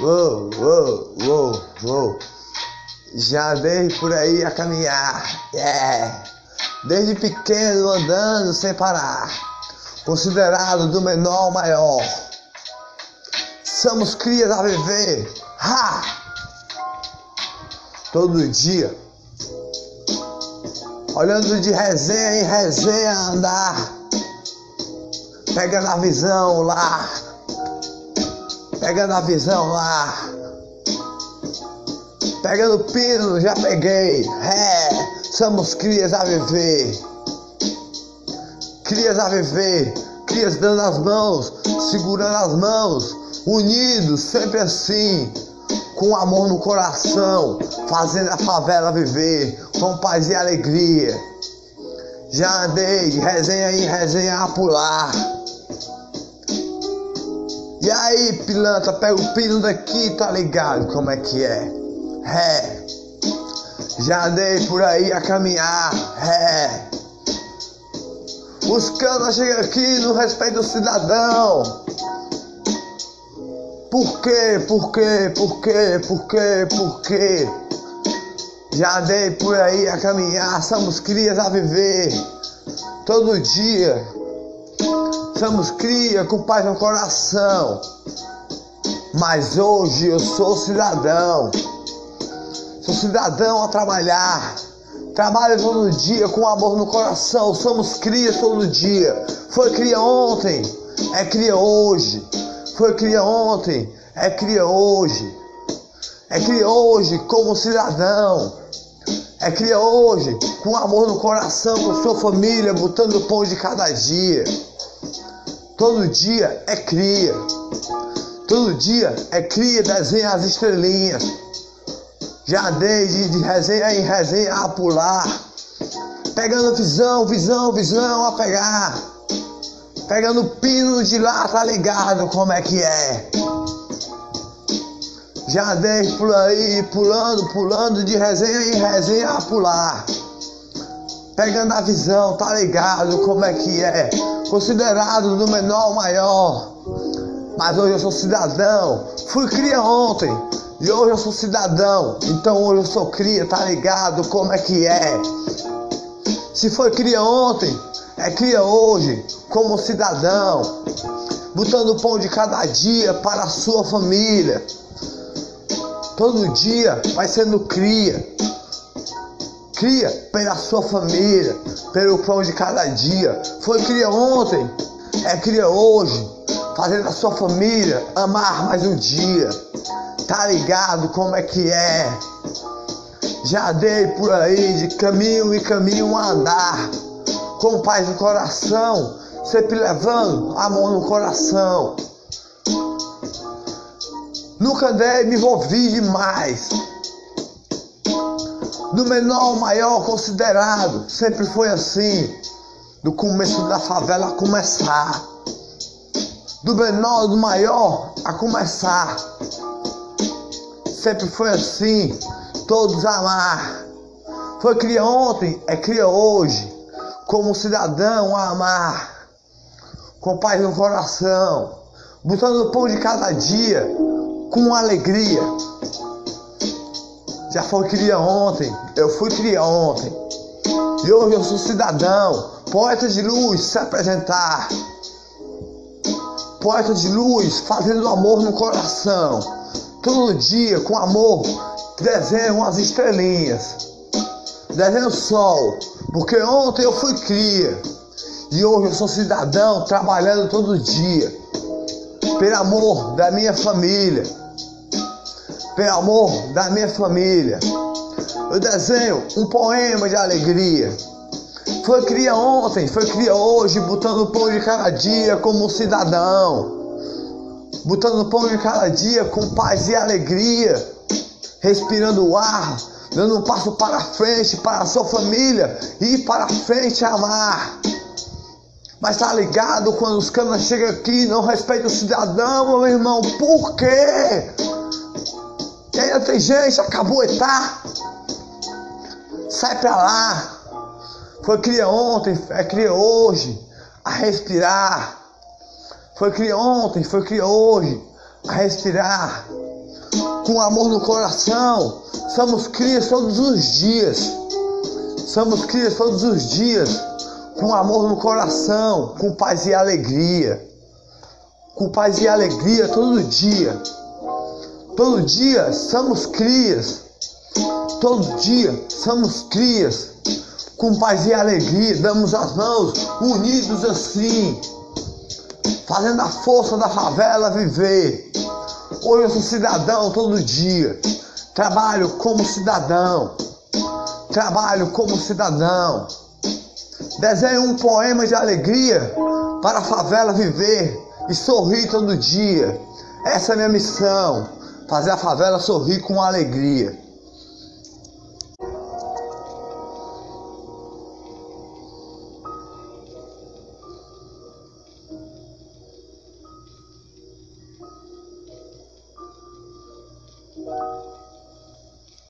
Uou, uou, uou, uou. Já andei por aí a caminhar, yeah. Desde pequeno andando sem parar, considerado do menor ao maior. Somos crias a viver, ha! Todo dia, olhando de resenha em resenha andar, pegando a visão lá, pegando a visão lá. Pegando pino, já peguei. É, somos crias a viver. Crias a viver. Crias dando as mãos, segurando as mãos, unidos, sempre assim. Com amor no coração, fazendo a favela viver, com paz e alegria. Já andei de resenha em resenha a pular. E aí, pilantra, pega o pino daqui, tá ligado como é que é? É. Já andei por aí a caminhar, é. Os canas chegam aqui no respeito do cidadão. Por quê? Por quê? Por quê? Por quê? Por quê? Já andei por aí a caminhar, somos crias a viver. Todo dia. Somos cria com paz no coração. Mas hoje eu sou cidadão. Sou cidadão a trabalhar. Trabalho todo dia com amor no coração. Somos crias todo dia. Foi cria ontem, é cria hoje. Foi cria ontem, é cria hoje. É cria hoje como cidadão. É cria hoje com amor no coração, com sua família, botando o pão de cada dia. Todo dia é cria. Todo dia é cria, desenha as estrelinhas. Já dei de, resenha em resenha a pular. Pegando visão, visão, visão a pegar. Pegando pino de lá, tá ligado como é que é. Já dei por aí, pulando, pulando de resenha em resenha a pular. Pegando a visão, tá ligado como é que é. Considerado do menor ao maior. Mas hoje eu sou cidadão. Fui cria ontem. E hoje eu sou cidadão. Então hoje eu sou cria, tá ligado como é que é. Se foi cria ontem, é cria hoje, como cidadão. Botando pão de cada dia para a sua família. Todo dia vai sendo cria. Cria pela sua família, pelo pão de cada dia. Foi cria ontem, é cria hoje. Fazendo a sua família amar mais um dia. Tá ligado como é que é? Já dei por aí de caminho e caminho a andar. Com paz no coração, sempre levando amor no coração. Nunca andei, me envolvi demais. Do menor ao maior considerado, sempre foi assim. Do começo da favela a começar. Do menor ao maior a começar. Sempre foi assim. Todos amar. Foi cria ontem, é cria hoje. Como cidadão a amar. Com paz no coração. Botando o pão de cada dia com alegria. Já foi cria ontem, eu fui cria ontem. E hoje eu sou cidadão, poeta de luz, se apresentar. Poeta de luz, fazendo amor no coração. Todo dia com amor, desenho as estrelinhas. Desenho o sol, porque ontem eu fui cria. E hoje eu sou cidadão, trabalhando todo dia. Pelo amor da minha família pelo amor da minha família. Eu desenho um poema de alegria. Foi cria ontem, foi cria hoje, botando pão de cada dia como um cidadão. Botando pão de cada dia com paz e alegria. Respirando o ar, dando um passo para frente para a sua família e para frente amar. Mas tá ligado quando os caras chegam aqui não respeitam o cidadão, meu irmão? Por quê? E ainda tem gente, acabou etar. Sai pra lá. Foi cria ontem, é cria hoje. A respirar. Foi cria ontem, foi cria hoje. A respirar. com amor no coração. Somos crias todos os dias. Somos crias todos os dias, com amor no coração, com paz e alegria. Com paz e alegria todo dia. Todo dia somos crias. Todo dia somos crias. Com paz e alegria, damos as mãos, unidos assim, fazendo a força da favela viver. Hoje eu sou cidadão todo dia. Trabalho como cidadão. Trabalho como cidadão. Desenho um poema de alegria para a favela viver e sorrir todo dia. Essa é a minha missão. Fazer a favela sorrir com alegria.